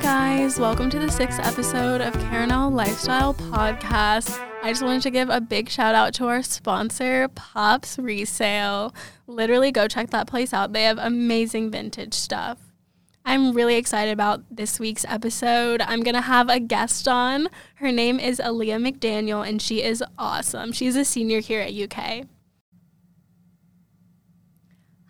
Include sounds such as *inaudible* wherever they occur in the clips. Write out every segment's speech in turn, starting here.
guys, welcome to the sixth episode of Caranel Lifestyle Podcast. I just wanted to give a big shout out to our sponsor, Pops Resale. Literally, go check that place out. They have amazing vintage stuff. I'm really excited about this week's episode. I'm going to have a guest on. Her name is Aaliyah McDaniel, and she is awesome. She's a senior here at UK.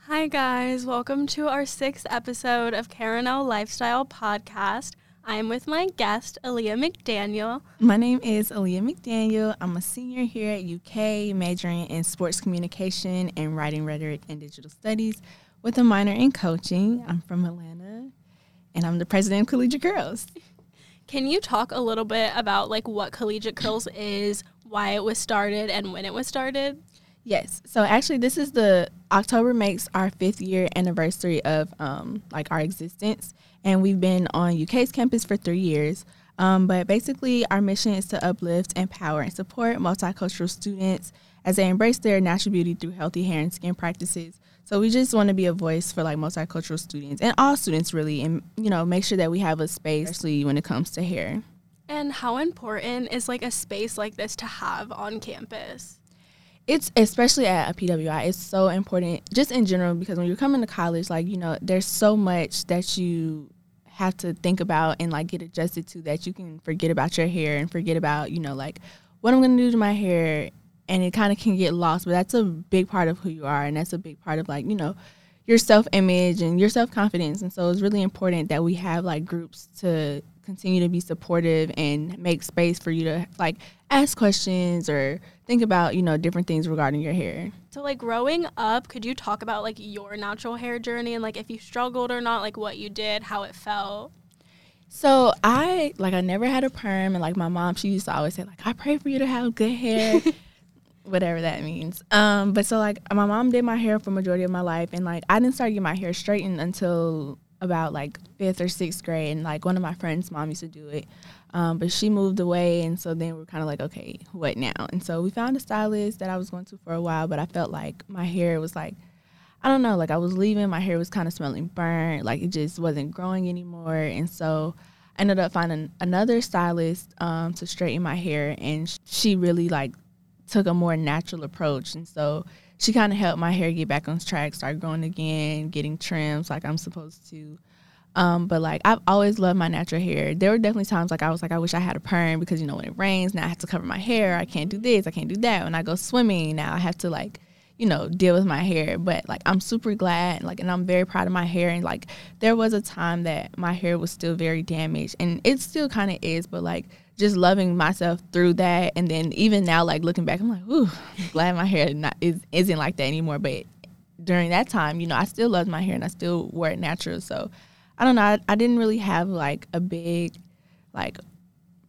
Hi, guys. Welcome to our sixth episode of Caranel Lifestyle Podcast. I'm with my guest, Aaliyah McDaniel. My name is Aaliyah McDaniel. I'm a senior here at UK, majoring in sports communication and writing rhetoric and digital studies with a minor in coaching. I'm from Atlanta, and I'm the president of Collegiate Curls. Can you talk a little bit about like what Collegiate Curls is, why it was started, and when it was started? Yes. So actually, this is the October makes our fifth year anniversary of um, like our existence, and we've been on UK's campus for three years. Um, but basically, our mission is to uplift, empower, and support multicultural students as they embrace their natural beauty through healthy hair and skin practices. So we just want to be a voice for like multicultural students and all students really, and you know, make sure that we have a space, especially when it comes to hair. And how important is like a space like this to have on campus? It's especially at a PWI, it's so important just in general because when you're coming to college, like, you know, there's so much that you have to think about and like get adjusted to that you can forget about your hair and forget about, you know, like what I'm gonna do to my hair and it kind of can get lost, but that's a big part of who you are and that's a big part of like, you know, your self image and your self confidence. And so it's really important that we have like groups to continue to be supportive and make space for you to like ask questions or think about you know different things regarding your hair. So like growing up could you talk about like your natural hair journey and like if you struggled or not like what you did how it felt? So i like i never had a perm and like my mom she used to always say like i pray for you to have good hair. *laughs* Whatever that means. Um but so like my mom did my hair for majority of my life and like i didn't start getting my hair straightened until about like fifth or sixth grade, and like one of my friends' mom used to do it, um, but she moved away, and so then we're kind of like, okay, what now? And so we found a stylist that I was going to for a while, but I felt like my hair was like, I don't know, like I was leaving, my hair was kind of smelling burnt, like it just wasn't growing anymore, and so. I ended up finding another stylist um, to straighten my hair, and she really like took a more natural approach, and so she kind of helped my hair get back on track, start growing again, getting trims like I'm supposed to. Um, but like I've always loved my natural hair. There were definitely times like I was like I wish I had a perm because you know when it rains now I have to cover my hair. I can't do this. I can't do that. When I go swimming now I have to like you know deal with my hair. But like I'm super glad like and I'm very proud of my hair. And like there was a time that my hair was still very damaged and it still kind of is. But like just loving myself through that. And then even now, like looking back, I'm like, ooh, glad my hair not is isn't like that anymore. But during that time, you know, I still loved my hair and I still wore it natural. So I don't know. I, I didn't really have like a big like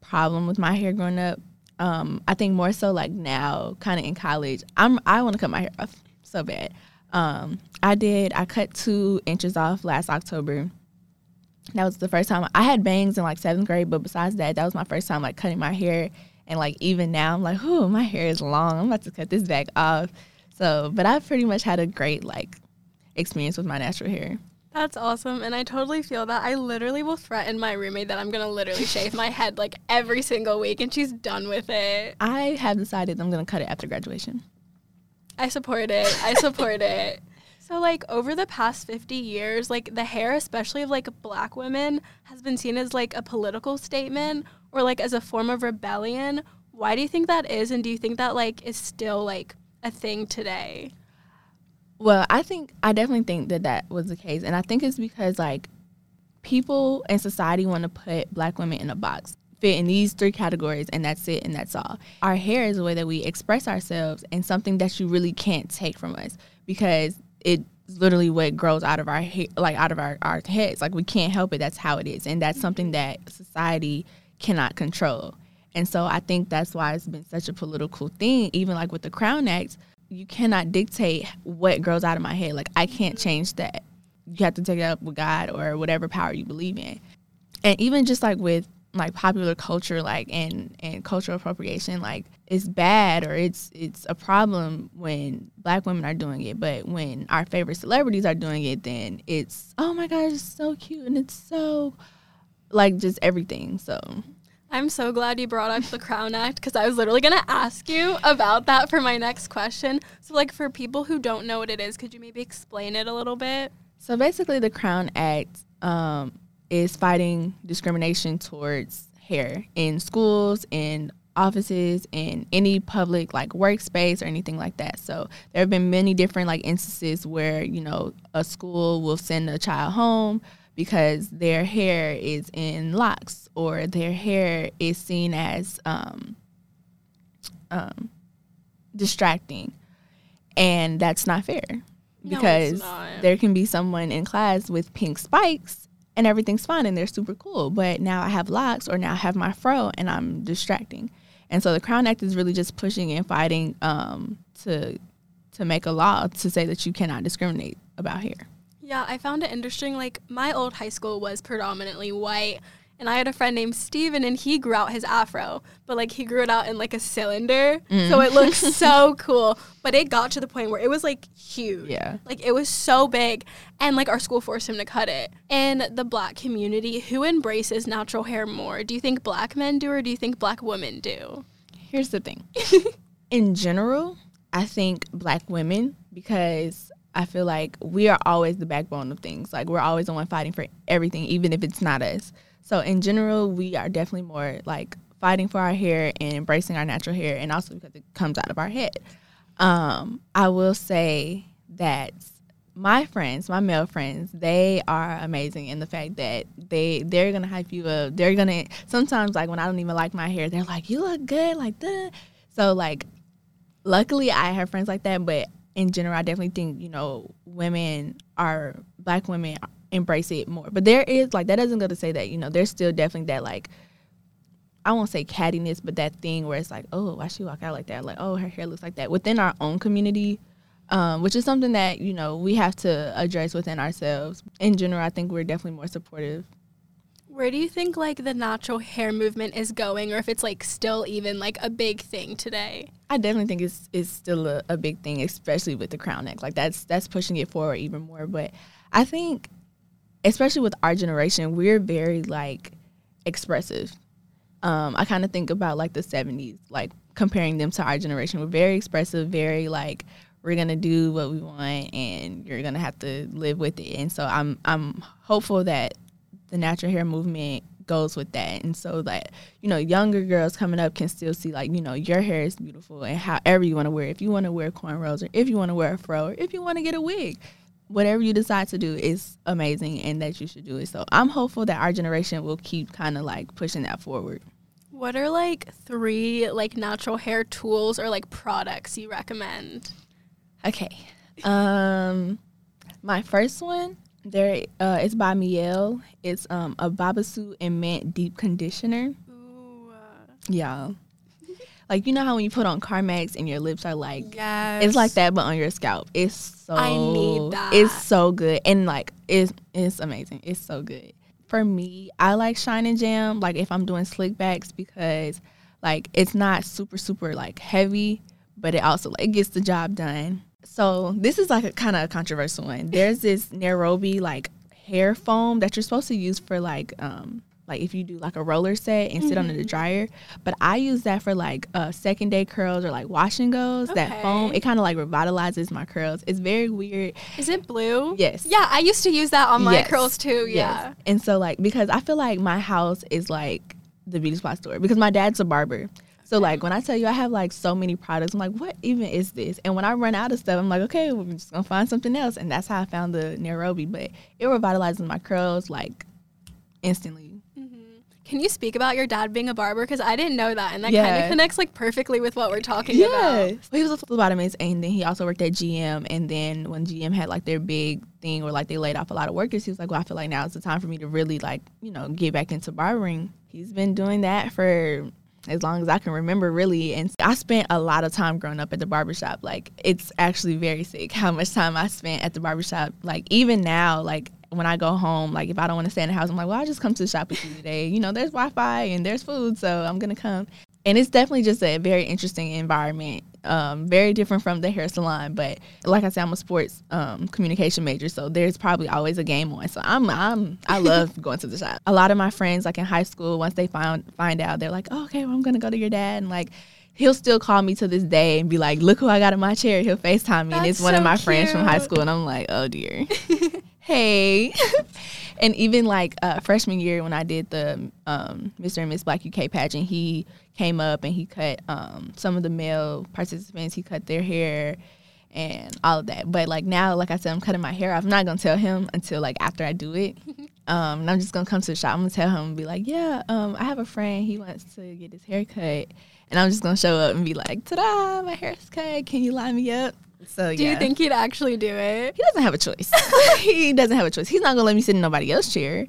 problem with my hair growing up. Um, I think more so like now, kind of in college, I'm I want to cut my hair off so bad. Um, I did. I cut two inches off last October that was the first time I had bangs in like seventh grade, but besides that, that was my first time like cutting my hair. And like even now, I'm like, oh, my hair is long. I'm about to cut this back off. So, but I've pretty much had a great like experience with my natural hair. That's awesome. And I totally feel that. I literally will threaten my roommate that I'm going to literally shave my head like every single week and she's done with it. I have decided I'm going to cut it after graduation. I support it. I support it. So like over the past 50 years, like the hair especially of like black women has been seen as like a political statement or like as a form of rebellion. Why do you think that is and do you think that like is still like a thing today? Well, I think I definitely think that that was the case and I think it's because like people in society want to put black women in a box fit in these three categories and that's it and that's all. Our hair is a way that we express ourselves and something that you really can't take from us because it's literally what grows out of our like out of our, our heads. Like we can't help it. That's how it is. And that's mm-hmm. something that society cannot control. And so i think that's why it's been such a political thing even like with the crown act you cannot dictate what grows out of my head. Like i can't mm-hmm. change that. You have to take it up with god or whatever power you believe in. And even just like with like popular culture like and and cultural appropriation like it's bad or it's it's a problem when black women are doing it but when our favorite celebrities are doing it then it's oh my gosh it's so cute and it's so like just everything. So I'm so glad you brought up the Crown Act because I was literally going to ask you about that for my next question. So, like, for people who don't know what it is, could you maybe explain it a little bit? So basically, the Crown Act um, is fighting discrimination towards hair in schools, in offices, in any public like workspace or anything like that. So there have been many different like instances where you know a school will send a child home because their hair is in locks or their hair is seen as um, um, distracting, and that's not fair No, because not. there can be someone in class with pink spikes and everything's fine and they're super cool. But now I have locks or now I have my fro and I'm distracting. And so the Crown Act is really just pushing and fighting um, to to make a law to say that you cannot discriminate about hair. Yeah, I found it interesting. Like, my old high school was predominantly white, and I had a friend named Steven, and he grew out his afro, but like he grew it out in like a cylinder. Mm. So it looks *laughs* so cool. But it got to the point where it was like huge. Yeah. Like it was so big. And like our school forced him to cut it. In the black community, who embraces natural hair more? Do you think black men do or do you think black women do? Here's the thing. *laughs* In general, I think black women because I feel like we are always the backbone of things. Like we're always the one fighting for everything, even if it's not us. So in general, we are definitely more like fighting for our hair and embracing our natural hair, and also because it comes out of our head. Um, I will say that my friends, my male friends, they are amazing in the fact that they they're gonna hype you up. They're gonna sometimes like when I don't even like my hair, they're like, "You look good," like that. So like, luckily I have friends like that, but in general, I definitely think you know women are black women embrace it more. But there is like that doesn't go to say that you know there's still definitely that like I won't say cattiness, but that thing where it's like, oh, why she walk out like that? Like, oh, her hair looks like that within our own community, um, which is something that you know we have to address within ourselves. In general, I think we're definitely more supportive. Where do you think like the natural hair movement is going or if it's like still even like a big thing today? I definitely think it's it's still a, a big thing, especially with the Crown Act. Like that's that's pushing it forward even more. But I think, especially with our generation, we're very like expressive. Um, I kind of think about like the '70s, like comparing them to our generation. We're very expressive, very like we're gonna do what we want, and you're gonna have to live with it. And so I'm I'm hopeful that the natural hair movement goes with that and so that you know younger girls coming up can still see like you know your hair is beautiful and however you want to wear it if you want to wear cornrows or if you want to wear a fro or if you want to get a wig whatever you decide to do is amazing and that you should do it so i'm hopeful that our generation will keep kind of like pushing that forward What are like three like natural hair tools or like products you recommend? okay um my first one there uh it's by Mielle it's um a babassu and mint deep conditioner Ooh, uh, Yeah. Like you know how when you put on Carmex and your lips are like yes. it's like that but on your scalp. It's so I need that. It's so good. And like it's it's amazing. It's so good. For me, I like Shine and Jam like if I'm doing slick backs because like it's not super super like heavy, but it also like it gets the job done. So this is like a kind of a controversial one. There's this Nairobi like hair foam that you're supposed to use for like um like if you do like a roller set and sit under the dryer. But I use that for like uh second day curls or like wash and goes. That foam it kind of like revitalizes my curls. It's very weird. Is it blue? Yes. Yeah, I used to use that on my Yes. curls too. Yes. Yeah. And so like because I feel like my house is like the beauty spot store because my dad's a barber. So like when I tell you I have like so many products, I'm like, what even is this? And when I run out of stuff, I'm like, okay, we're just gonna find something else. And that's how I found the Nairobi. But it revitalizes my curls like instantly. Can you speak about your dad being a barber? Because I didn't know that, and that kind of connects like perfectly with what we're talking about. Well, he was a phlebotomist, and then he also worked at GM. And then when GM had like their big thing where like they laid off a lot of workers, he was like, "Well, I feel like now is the time for me to really like you know get back into barbering." He's been doing that for as long as I can remember, really. And I spent a lot of time growing up at the barbershop. Like it's actually very sick how much time I spent at the barbershop. Like even now, like when I go home, like if I don't want to stay in the house, I'm like, well, I'll just come to the shop with you today. You know, there's Wi-Fi and there's food, so I'm gonna come. and it's definitely just a very interesting environment. Um, very different from the hair salon, but like I said, I'm a sports um, communication major, so there's probably always a game on. So I'm I'm I *laughs* love going to the shop. A lot of my friends, like in high school, once they find find out, they're like, oh, okay, well, I'm gonna go to your dad, and like he'll still call me to this day and be like, look who I got in my chair. He'll Facetime me, and That's it's one of my friends from high school, and I'm like, oh dear, *laughs* hey. *laughs* and even like uh, freshman year when I did the um, Mr. and Miss Black UK pageant, he came up and he cut um, some of the male participants. He cut their hair and all of that. But like now, like I said, I'm cutting my hair off. I'm not gonna tell him until like after I do it. *laughs* Um, and I'm just gonna come to the shop. I'm gonna tell him and be like, yeah, um, I have a friend. He wants to get his hair cut, and I'm just gonna show up and be like, ta-da, my hair's cut. Can you line me up? So Do you think he'd actually do it? he doesn't have a choice? *laughs* he doesn't have a choice. He's not gonna let me sit in nobody else's chair.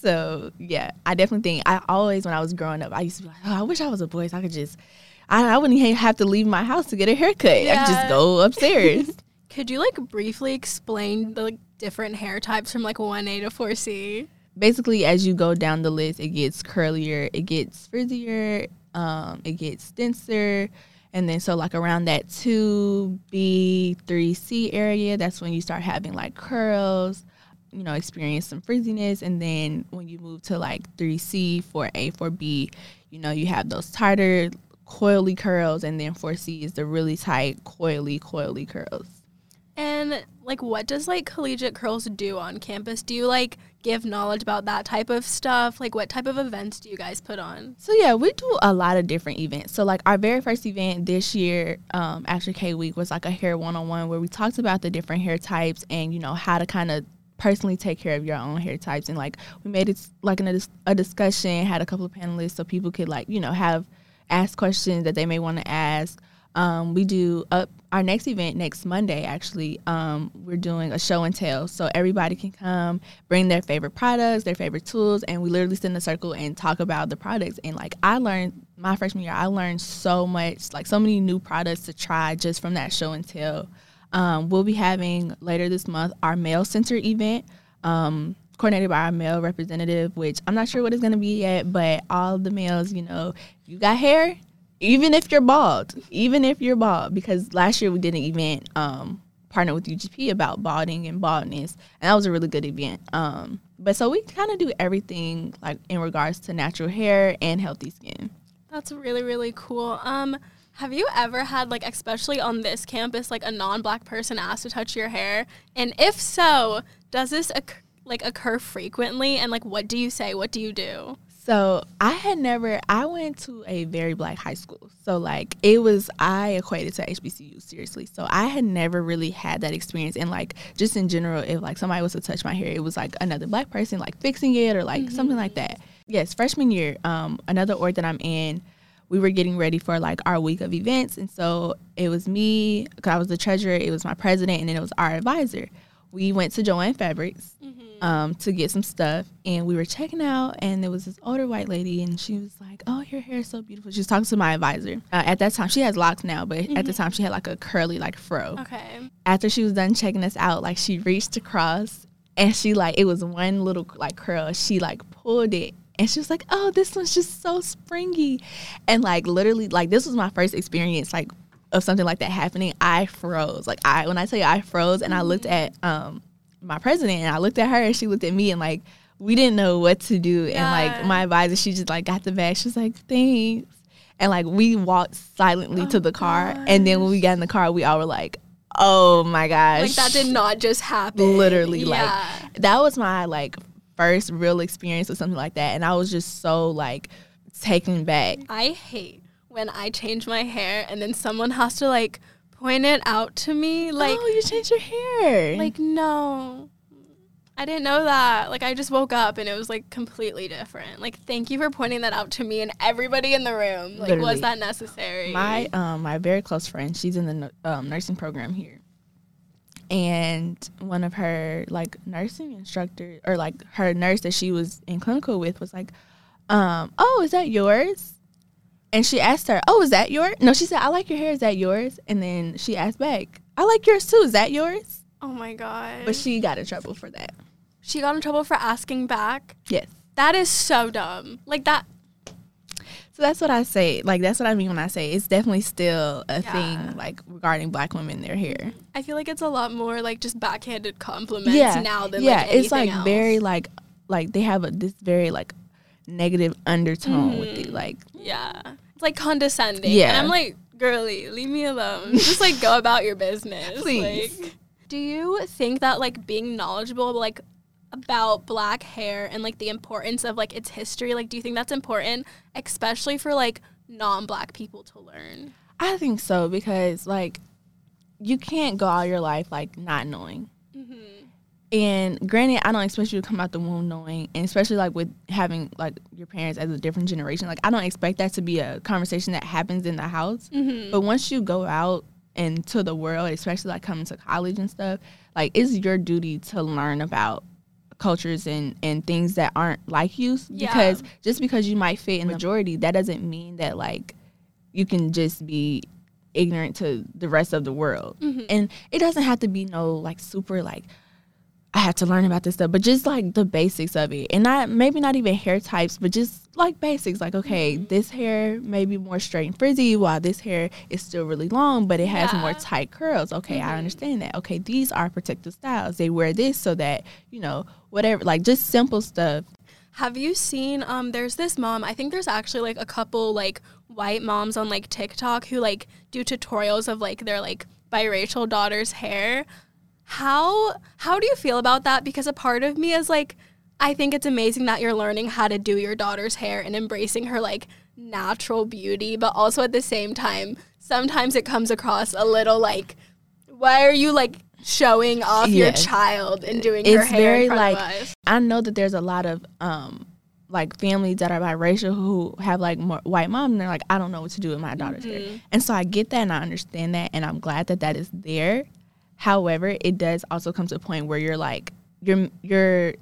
So yeah, I definitely think I always when I was growing up, I used to be like, oh, I wish I was a boy so I could just. I, I wouldn't even have to leave my house to get a haircut. I could just go upstairs. *laughs* *laughs* Could you like briefly explain the like, different hair types from like 1A to 4C? basically as you go down the list it gets curlier it gets frizzier um, it gets denser and then so like around that 2b 3c area that's when you start having like curls you know experience some frizziness. And then when you move to like 3c 4a 4b you know you have those tighter coily curls. And then 4c is the really tight coily coily curls. And like, what does like collegiate curls do on campus? Do you like give knowledge about that type of stuff? Like, what type of events do you guys put on? So yeah, we do a lot of different events. So like our very first event this year, um, after K Week was like a hair one on one where we talked about the different hair types and you know how to kind of personally take care of your own hair types and like we made it like a, dis- a discussion, had a couple of panelists so people could like you know have ask questions that they may want to ask. Um, we do up our next event next Monday. Actually, um, we're doing a show and tell, so everybody can come, bring their favorite products, their favorite tools, and we literally sit in a circle and talk about the products. And like I learned my freshman year, I learned so much, like so many new products to try just from that show and tell. Um, we'll be having later this month our male center event. Um, coordinated by our male representative, which I'm not sure what it's to be yet, but all the males, you know, you got hair, even if you're bald, even if you're bald, because last year we did an event um, partnered with UGP about balding and baldness, and that was a really good event. Um, but so we kind of do everything like in regards to natural hair and healthy skin. That's really really cool. Um, have you ever had like, especially on this campus, like a non-black person ask to touch your hair? And if so, does this occur, like occur frequently? And like, what do you say? What do you do? So I had never. I went to a very black high school, so like it was. I equated to HBCU seriously. So I had never really had that experience, and like just in general, if like somebody was to touch my hair, it was like another black person like fixing it or like something like that. Yes, freshman year, um, another org that I'm in, we were getting ready for like our week of events, and so it was me. Cause I was the treasurer. It was my president, and then it was our advisor. We went to Joann Fabrics um, to get some stuff, and we were checking out, and there was this older white lady, and she was like, "Oh, your hair is so beautiful." She was talking to my advisor. Uh, at that time, she has locks now, but at the time, she had like a curly like fro. Okay. After she was done checking us out, like she reached across, and she like it was one little like curl. She like pulled it. And she was like, "Oh, this one's just so springy," and like literally, like this was my first experience, like of something like that happening. I froze, like I when I tell you I froze, and I looked at um my president and I looked at her and she looked at me and like we didn't know what to do. And like my advisor she just like got the bag. She was like thanks. And like we walked silently to the car. and then when we got in the car we all were like oh my gosh. Like that did not just happen. literally Yeah. like that was my like first real experience with something like that. And I was just so like taken back. I hate when I change my hair and then someone has to like point it out to me. Like, oh you changed your hair like no, I didn't know that. Like, I just woke up and it was like completely different. Like, thank you for pointing that out to me and everybody in the room. Like, Literally. was that necessary? My um my very close friend, she's in the um, nursing program here, and one of her like nursing instructors or like her nurse that she was in clinical with was like, um, "Oh, is that yours?" And she asked her, "Oh, is that yours?" No, she said, "I like your hair. Is that yours?" And then she asked back, "I like yours too. Is that yours?" oh my god. But she got in trouble for that. she got in trouble for asking back. Yes. That is so dumb. Like that. So that's what I say. Like that's what I mean when I say it's definitely still a Yeah. thing like regarding black women their hair. I feel like it's a lot more like just backhanded compliments Yeah. now than yeah, like it's like else. very like like they have a this very like negative undertone with it. Mhm. Like yeah, like condescending. Yeah. and I'm like, girly, leave me alone. just like go about your business, *laughs* Please. Like, do you think that like being knowledgeable like about black hair and like the importance of like its history, like do you think that's important, especially for like non-black people to learn? I think so because like you can't go all your life like not knowing. And granted, I don't expect you to come out the womb knowing, and especially like with having like your parents as a different generation. Like I don't expect that to be a conversation that happens in the house. Mm-hmm. But once you go out into the world, especially like coming to college and stuff, like it's your duty to learn about cultures and and things that aren't like you. Yeah. Because just because you might fit in the majority, that doesn't mean that like you can just be ignorant to the rest of the world. Mm-hmm. And it doesn't have to be no like super like I have to learn about this stuff, but just like the basics of it. And not maybe not even hair types, but just like basics. Like, okay, Mm-hmm. this hair may be more straight and frizzy while this hair is still really long, but it has more tight curls. Okay, Mhm. I understand that. Okay, these are protective styles. They wear this so that, you know, whatever, like just simple stuff. Have you seen um there's this mom, I think there's actually like a couple like white moms on like TikTok who like do tutorials of like their like biracial daughter's hair. How how do you feel about that? Because a part of me is like I think it's amazing that you're learning how to do your daughter's hair and embracing her like natural beauty, but also at the same time, sometimes it comes across a little like why are you like showing off your child and doing her It's hair very, like? I know that there's a lot of um like families that are biracial who have like more white mom and they're like I don't know what to do with my daughter's hair. Mhm. And so I get that and I understand that and I'm glad that that is there. However, it does also come to a point where you're like you're you're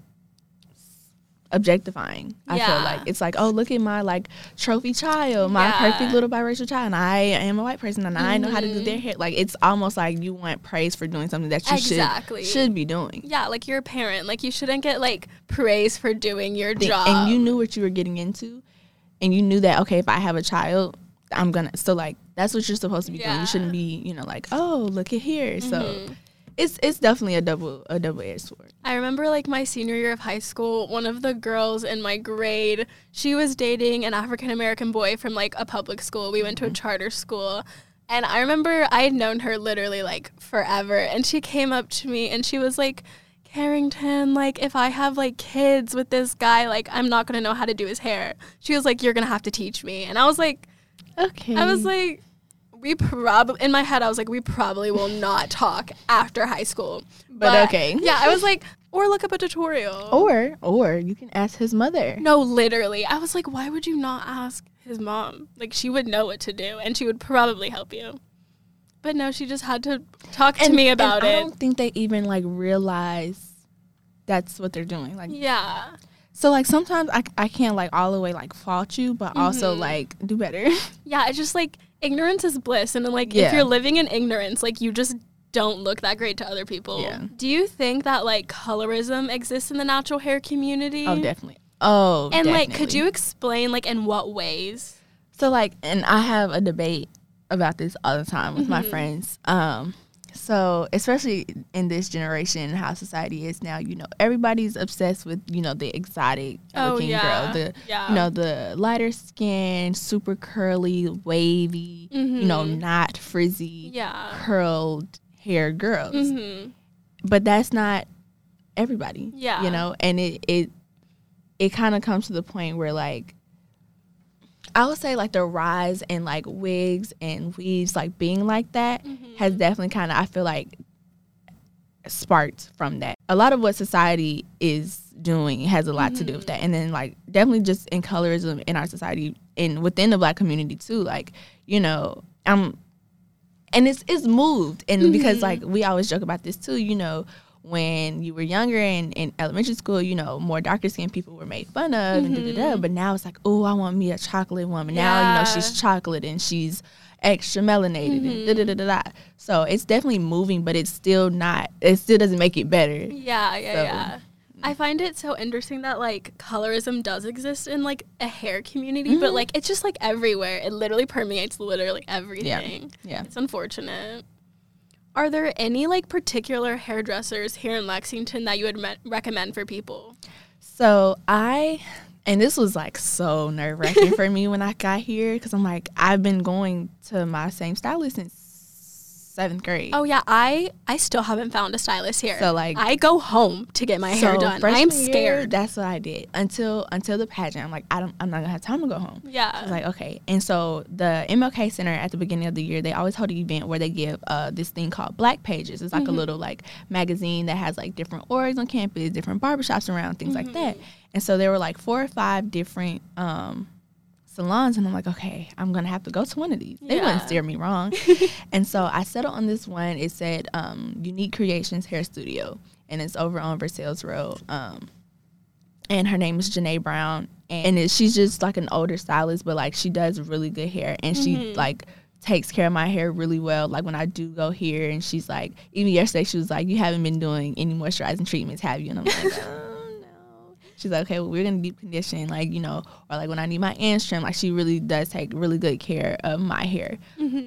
objectifying. I feel like it's like, oh, look at my like trophy child, my Yeah. perfect little biracial child, and I am a white person and I know how to do Mhm. their hair. Like it's almost like you want praise for doing something that you Exactly. should should be doing. Yeah, like you're a parent. Like you shouldn't get like praise for doing your thing, job. and you knew what you were getting into and you knew that okay if i have a child i'm gonna so like that's what you're supposed to be doing you shouldn't be you know like oh look at here so Mhm. it's it's definitely a double a double-edged sword I remember like my senior year of high school, one of the girls in my grade, she was dating an African American boy from like a public school. We went to a charter school. And I remember I had known her literally like forever. And she came up to me and she was like, Carrington, like if I have like kids with this guy, like I'm not gonna know how to do his hair. She was like, You're gonna have to teach me. And I was like, okay I was like, we probably in my head I was like, we probably will not talk after high school. But okay. Yeah, I was like, or look up a tutorial. or or you can ask his mother no, literally, I was like, why would you not ask his mom? Like she would know what to do, and she would probably help you. But no, she just had to talk to me about and i don't think they even like realize that's what they're doing like Yeah, so like sometimes i, I can't like all the way like fault you but also Mhm. like do better *laughs* yeah. It's just like ignorance is bliss, and then like if you're living in ignorance, like you just don't look that great to other people. Yeah. Do you think that like colorism exists in the natural hair community? oh definitely oh And like, could you explain like in what ways? So like, and I have a debate about this all the time with my Mhm. friends. Um, so especially in this generation, how society is now, you know, everybody's obsessed with you know the exotic looking girl, the Oh, yeah. you know the lighter skin, super curly, wavy, you know, Mhm. not frizzy, yeah. curled hair girls. hmm But that's not everybody. Yeah. you know, and it it it kind of comes to the point where like I would say like the rise in like wigs and weaves like being like that Mhm. has definitely kind of I feel like sparked from that. A lot of what society is doing has a lot to do with that, and then like definitely just in colorism in our society and within the black community too. Like you know, um, and it's it's moved, and because Mhm. like we always joke about this too. You know. When you were younger and in elementary school, you know, more darker skinned people were made fun of and da da da. Mhm. But now it's like, oh, I want me a chocolate woman. Now, you know, she's chocolate and she's extra melanated Mhm. and da da da da da. So it's definitely moving, but it's still not. It still doesn't make it better. Yeah, yeah, So, yeah. I find it so interesting that like colorism does exist in like a hair community, but Mhm. like it's just like everywhere. It literally permeates literally everything. Yeah. It's unfortunate. Are there any like particular hairdressers here in Lexington that you would me- recommend for people? So I, and this was like so nerve wracking for me when I got here because I'm like, I've been going to my same stylist since seventh grade. Oh yeah, I I still haven't found a stylist here. So, like- I go home to get my hair done. I'm year, scared. that's what I did until until the pageant. I'm like, I don't, I'm not gonna have time to go home. Yeah. I was like, okay. And so the MLK Center at the beginning of the year, they always hold an event where they give uh, this thing called Black Pages. It's like a little like magazine that has like different orgs on campus, different barbershops around, things like that. And so there were like four or five different um, salons, and I'm like, okay, I'm gonna have to go to one of these. They Yeah. wouldn't steer me wrong. *laughs* and so I settled on this one. It said um, Unique Creations Hair Studio, and it's over on Versailles Road. Um, and her name is Janae Brown, and it, she's just like an older stylist, but like she does really good hair, and she like takes care of my hair really well. Like when I do go here, and she's like, even yesterday she was like, "You haven't been doing any moisturizing treatments, have you?" And I'm like. *laughs* She's like, "Okay, well we're gonna deep condition, like you know, or like when I need my ends trimmed, like she really does take really good care of my hair."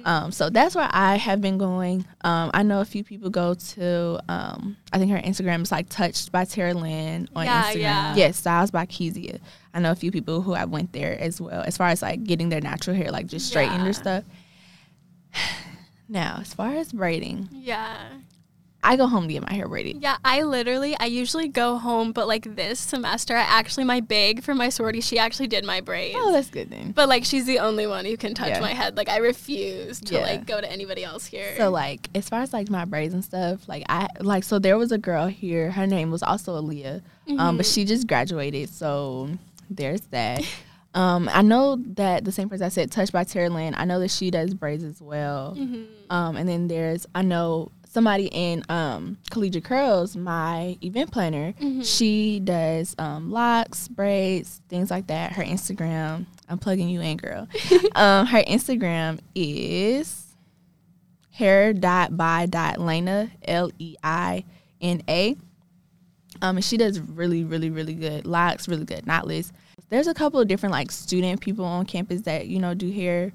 Um, so that's where I have been going. Um, I know a few people go to, um, I think her Instagram is like Touched by Tara Lynn on Yeah, Instagram. yeah. Yes, Styles by Kezia. I know a few people who have went there as well, as far as like getting their natural hair, like just straightened Yeah. or stuff. *sighs* Now, as far as braiding, yeah. I go home to get my hair braided. Yeah, I literally I usually go home, but like this semester I actually my big for my sorority, she actually did my braids. Oh, that's good then. But like she's the only one who can touch Yeah. my head. Like I refuse to Yeah. like go to anybody else here. So like as far as like my braids and stuff, like I like so there was a girl here. Her name was also Aaliyah, um, but she just graduated. So there's that. *laughs* um, I know that the same person I said, touched by Tara Lynn. I know that she does braids as well. Um, and then there's I know somebody in um, Collegiate Curls, my event planner. She does um, locks, braids, things like that. Her Instagram. I'm plugging you in, girl. *laughs* um, her Instagram is hair dot by dot Leina L E I N A. Um, and she does really, really, really good locks, really good knotless. There's a couple of different like student people on campus that you know do hair,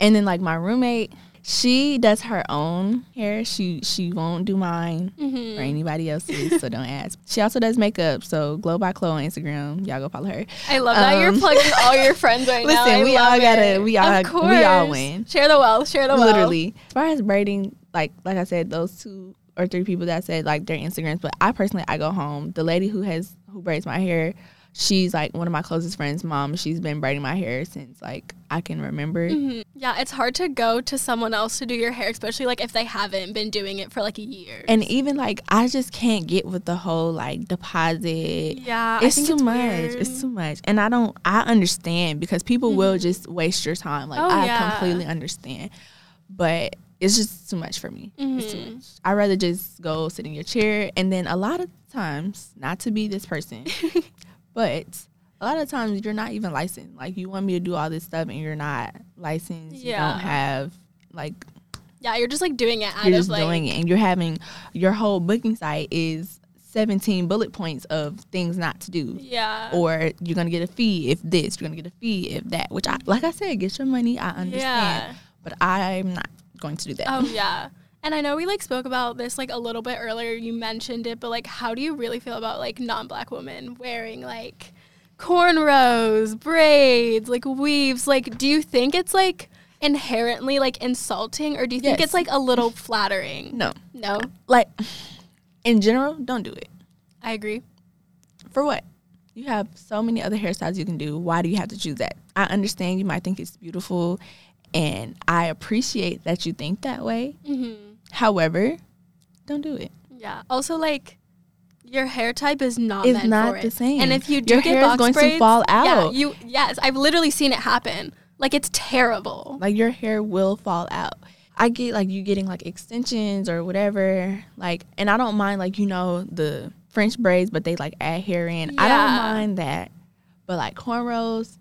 and then like my roommate, she does her own hair. She she won't do mine or anybody else's, so don't ask. She also does makeup. So Glow by Chloe on Instagram, y'all go follow her. I love that you're um, plugging all your *laughs* friends right now. Listen, we all gotta- it. we all- we all win. Share the wealth. Share the wealth. literally. As far as braiding, like like I said, those two or three people that said like their Instagrams, but I personally I go home. The lady who has who braids my hair, she's like one of my closest friends' mom. She's been braiding my hair since like I can remember. Mhm. Yeah, it's hard to go to someone else to do your hair, especially like if they haven't been doing it for like a year. And even like I just can't get with the whole like deposit. yeah, It's too it's much. weird. It's too much. And I don't I understand because people will just waste your time. Like Oh, I yeah. completely understand. But it's just too much for me. It's too Mhm. much. I'd rather just go sit in your chair and then a lot of times, not to be this person, *laughs* but a lot of times you're not even licensed. Like you want me to do all this stuff and you're not licensed. Yeah. You don't have like yeah, you're just like doing it out you're of just like doing it and you're having your whole booking site is 17 bullet points of things not to do yeah. or you're gonna get a fee if this you're gonna get a fee if that which i like i said get your money i understand Yeah. but i'm not going to do that Oh yeah. *laughs* And I know we like spoke about this like a little bit earlier. You mentioned it, but like how do you really feel about like non-black women wearing like cornrows, braids, like weaves? Like do you think it's like inherently like insulting or do you think Yes. it's like a little flattering? no No. like in general don't do it I agree. for what you have so many other hairstyles you can do why do you have to choose that i understand you might think it's beautiful and i appreciate that you think that way Mhm. However don't do it Yeah. Also like your hair type is not It's meant not for the it. same. And if you do Your get hair is box going to braids, fall Yeah, out. you yes, I've literally seen it happen. Like it's terrible. like your hair will fall out. I get like you getting like extensions or whatever, like, and I don't mind like you know the French braids, but they like add hair in. Yeah. I don't mind that, but like cornrows,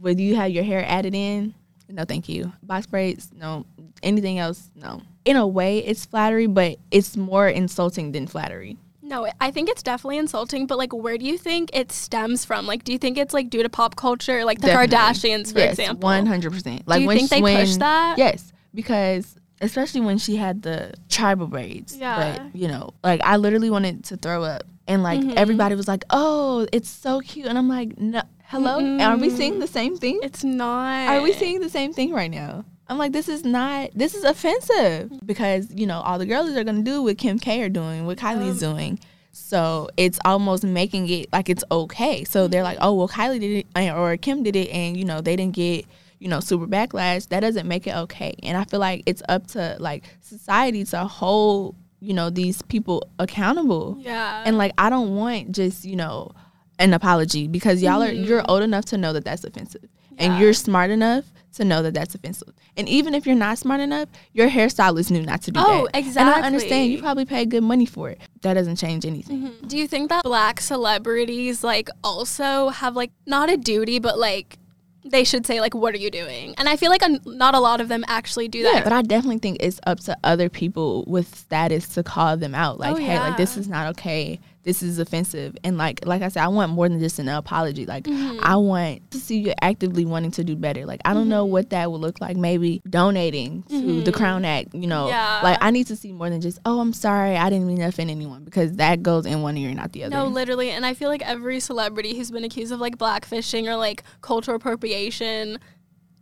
would you have your hair added in? No, thank you. Box braids, no. Anything else, no. In a way, it's flattery, but it's more insulting than flattery. No, I think it's definitely insulting, but like, where do you think it stems from? Like, do you think it's like due to pop culture, like the Definitely. Kardashians, for yes, example? one hundred percent. Like you when think she- they when, push that? Yes, because especially when she had the tribal braids. Yeah. But you know, like I literally wanted to throw up, and like Mhm. everybody was like, "Oh, it's so cute," and I'm like, "No, hello, are we seeing the same thing? It's not. Are we seeing the same thing right now?" I'm like, this is not. This is offensive because you know all the girls are gonna do what Kim K are doing, what Kylie's um, doing. So it's almost making it like it's okay. So they're like, oh well, Kylie did it or Kim did it, and you know they didn't get you know super backlash. That doesn't make it okay. And I feel like it's up to like society to hold you know these people accountable. Yeah. And like I don't want just you know an apology because y'all are you're mm-hmm. old enough to know that that's offensive, and Yeah. you're smart enough to know that that's offensive. And even if you're not smart enough, your hairstylist knew not to do Oh, that. And I understand you probably paid good money for it. That doesn't change anything. Mm-hmm. Do you think that black celebrities like also have like not a duty, but like they should say like, "What are you doing?" And I feel like a, not a lot of them actually do that. Yeah, but I definitely think it's up to other people with status to call them out. Like, Oh, hey, like this is not okay. This is offensive. And like, like I said, I want more than just an apology. Like, Mm-hmm. I want to see you actively wanting to do better. Like, I don't know Mm-hmm. what that would look like. Maybe donating to the Crown Act. You know, Yeah. like I need to see more than just, oh, I'm sorry, I didn't mean to offend anyone because that goes in one ear and not the other. No, literally, and I feel like every celebrity who's been accused of like blackfishing or like cultural appropriation,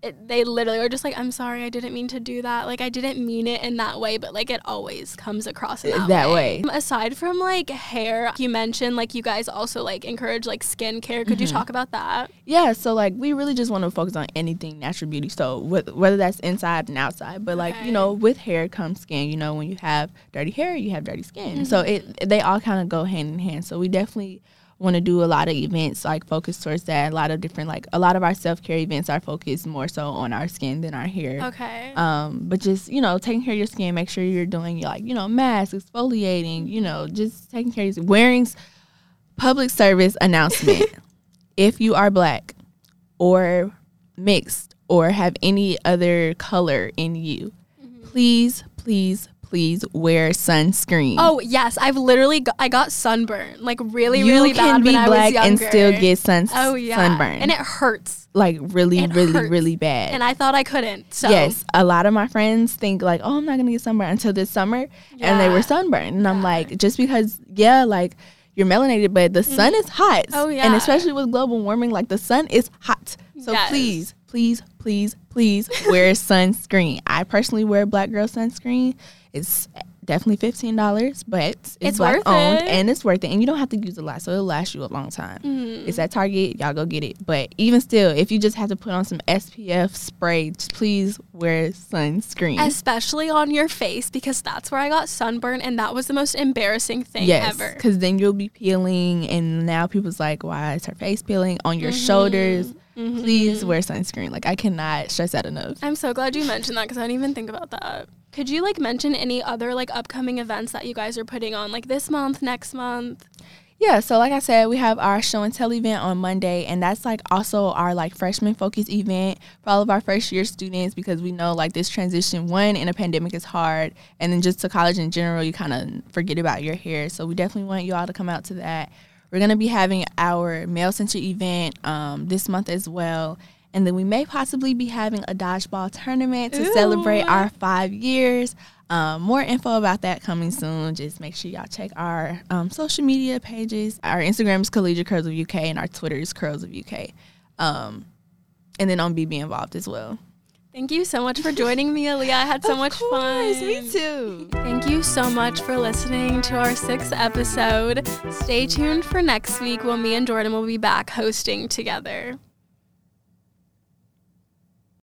it, they literally are just like, "I'm sorry, I didn't mean to do that. Like, I didn't mean it in that way." But like, it always comes across in that, That way. Um, Aside from like hair, you mentioned like you guys also like encourage like skincare. Could you Mm-hmm. talk about that? Yeah, so like we really just want to focus on anything natural beauty. So wh- whether that's inside and outside, but like Okay. you know, with hair comes skin. You know, when you have dirty hair, you have dirty skin. So Mm-hmm. it they all kind of go hand in hand. So we definitely want to do a lot of events like focus towards that. A lot of different like a lot of our self care events are focused more so on our skin than our hair. Okay. Um, but just you know, taking care of your skin, make sure you're doing like you know, mask, exfoliating, you know, just taking care of your wearing public service *laughs* announcement. if you are black or mixed or have any other color in you, please, please, please wear sunscreen. oh yes, I've literally got, I got sunburn like really you really can bad be when I was black and still get sun oh yeah sunburn, and it hurts. like really, it really, hurts. really bad. And I thought I couldn't. So Yes, a lot of my friends think like, "Oh, I'm not gonna get sunburned until this summer," and they were sunburned, and I'm like, just because, yeah, like you're melanated, but the sun mm-hmm. is hot. Oh, yeah. and especially with global warming, like the sun is hot. So Yes. please, please, please, please wear *laughs* sunscreen. I personally wear Black Girl sunscreen. It's definitely fifteen dollars, but it's, It's black worth owned it. and it's worth it. And you don't have to use a lot, so it'll last you a long time. Mm-hmm. It's at Target. Y'all go get it. But even still, if you just have to put on some SPF spray, just please wear sunscreen. especially on your face because that's where I got sunburn and that was the most embarrassing thing yes, ever. because then you'll be peeling, and now people's like, "Why is her face peeling on your Mm-hmm. shoulders?" Please wear sunscreen. Like I cannot stress that enough. I'm so glad you mentioned that because I didn't even think about that. Could you like mention any other like upcoming events that you guys are putting on like this month, next month? Yeah, so like I said, we have our show and tell event on Monday, and that's like also our like freshman focus event for all of our first year students because we know like this transition one in a pandemic is hard, and then just to college in general, you kind of forget about your hair. So we definitely want you all to come out to that. We're gonna be having our male center event um, this month as well. And then we may possibly be having a dodgeball tournament to celebrate our five years. Um, more info about that coming soon. Just make sure y'all check our um, social media pages. Our Instagram is Collegiate Curls of UK and our Twitter is Curls of UK. Um, and then on BBNvolved as well. Thank you so much for joining me, Aaliyah. I had so *laughs* much fun. Me too. Thank you so much for listening to our sixth episode. Stay tuned for next week when me and Jordan will be back hosting together.